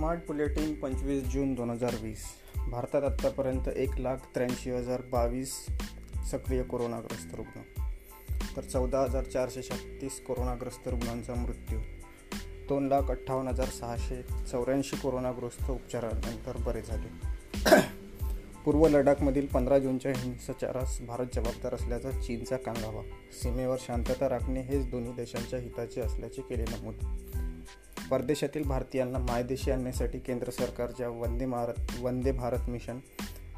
Smart bulletin पंचवीस जून दोन हजार वीस. भारतात आत्तापर्यंत एक लाख त्र्याऐंशी हजार बावीस सक्रिय कोरोनाग्रस्त रुग्ण. तर चौदा हजार चारशे छत्तीस कोरोनाग्रस्त रुग्णांचा मृत्यू. दोन लाख अठ्ठावन्न हजार सहाशे चौऱ्याऐंशी कोरोनाग्रस्त उपचारानंतर बरे झाले. पूर्व लडाखमधील पंधरा जूनच्या हिंसाचारास भारत जबाबदार असल्याचा चीनचा कांगावा. सीमेवर शांतता राखणे हेच दोन्ही देशांच्या हिताचे असल्याचे केले नमूद. परदेशातील भारतीयांना मायदेशी आणण्यासाठी केंद्र सरकारच्या वंदे भारत वंदे भारत मिशन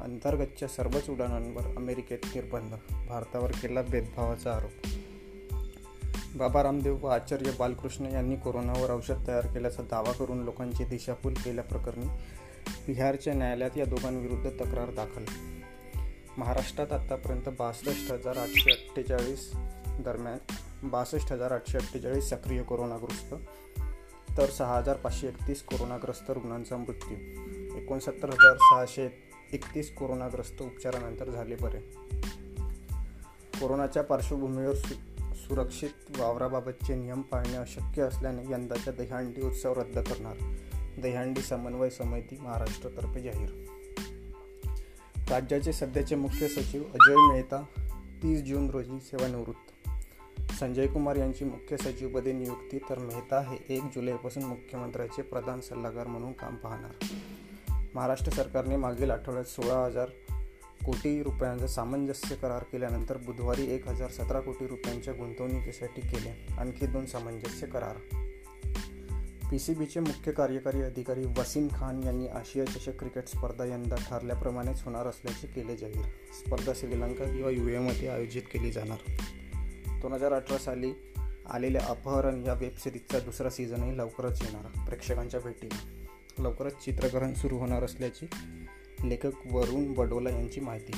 अंतर्गतच्या सर्वच उड्डाणांवर अमेरिकेत निर्बंध भारतावर केला भेदभावाचा आरोप. बाबा रामदेव व आचार्य बालकृष्ण यांनी कोरोनावर औषध तयार केल्याचा दावा करून लोकांची दिशाभूल केल्याप्रकरणी बिहारच्या न्यायालयात या दोघांविरुद्ध तक्रार दाखल. महाराष्ट्रात आत्तापर्यंत बासष्ट हजार आठशे अठ्ठेचाळीस दरम्यान बासष्ट हजार आठशे अठ्ठेचाळीस सक्रिय कोरोनाग्रस्त तर सहा हजार पाचशे एकतीस कोरोनाग्रस्त रुग्णांचा मृत्यू. एकोणसत्तर हजार सहाशे एकतीस कोरोनाग्रस्त उपचारानंतर झाले बरे. कोरोनाच्या पार्श्वभूमीवर सु सुरक्षित वावराबाबतचे नियम पाळणे अशक्य असल्याने यंदाच्या दहीहंडी उत्सव रद्द करणार. दहीहंडी समन्वय समिती महाराष्ट्रातर्फे जाहीर. राज्याचे सध्याचे मुख्य सचिव अजय मेहता तीस जून रोजी सेवानिवृत्त संजय कुमार यांची मुख्य सचिवपदी नियुक्ती तर मेहता हे एक जुलैपासून मुख्यमंत्र्याचे प्रधान सल्लागार म्हणून काम पाहणार. महाराष्ट्र सरकारने मागील आठवड्यात सोळा हजार कोटी रुपयांचा सामंजस्य करार केल्यानंतर बुधवारी एक हजार सतरा कोटी रुपयांच्या गुंतवणुकीसाठी केले. आणखी दोन सामंजस्य करार. पी सी बीचे मुख्य कार्यकारी अधिकारी वसीम खान यांनी आशिया चषक क्रिकेट स्पर्धा यंदा ठरल्याप्रमाणेच होणार असल्याचे केले जाहीर. स्पर्धा श्रीलंका किंवा यू एमध्ये आयोजित केली जाणार. दोन हजार अठरा साली आलेल्या अपहरण या वेबसिरीजचा दुसरा सीझनही लवकरच येणार. प्रेक्षकांच्या भेटी लवकरच चित्रकरण सुरू होणार असल्याची लेखक वरुण बडोला यांची माहिती.